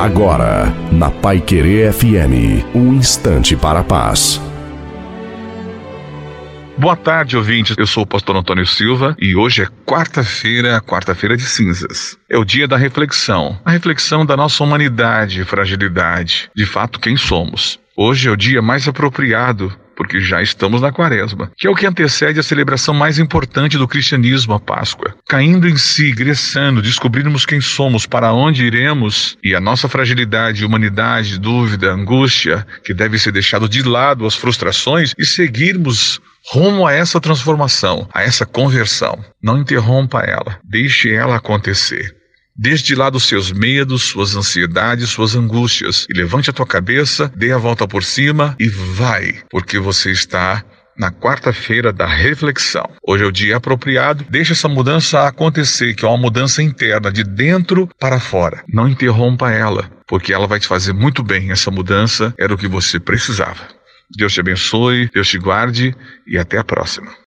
Agora, na Pai Querer FM, um instante para a paz. Boa tarde, ouvintes. Eu sou o pastor Antônio Silva e hoje é quarta-feira, quarta-feira de cinzas. É o dia da reflexão, a reflexão da nossa humanidade e fragilidade, de fato quem somos. Hoje é o dia mais apropriado porque já estamos na quaresma, que é o que antecede a celebração mais importante do cristianismo, a Páscoa. Caindo em si, gressando, descobrirmos quem somos, para onde iremos e a nossa fragilidade, humanidade, dúvida, angústia, que deve ser deixado de lado as frustrações e seguirmos rumo a essa transformação, a essa conversão. Não interrompa ela, deixe ela acontecer. Desde lá dos seus medos, suas ansiedades, suas angústias, e levante a tua cabeça, dê a volta por cima e vai, porque você está na quarta-feira da reflexão. Hoje é o dia apropriado, deixa essa mudança acontecer, que é uma mudança interna, de dentro para fora. Não interrompa ela, porque ela vai te fazer muito bem. Essa mudança era o que você precisava. Deus te abençoe, Deus te guarde e até a próxima.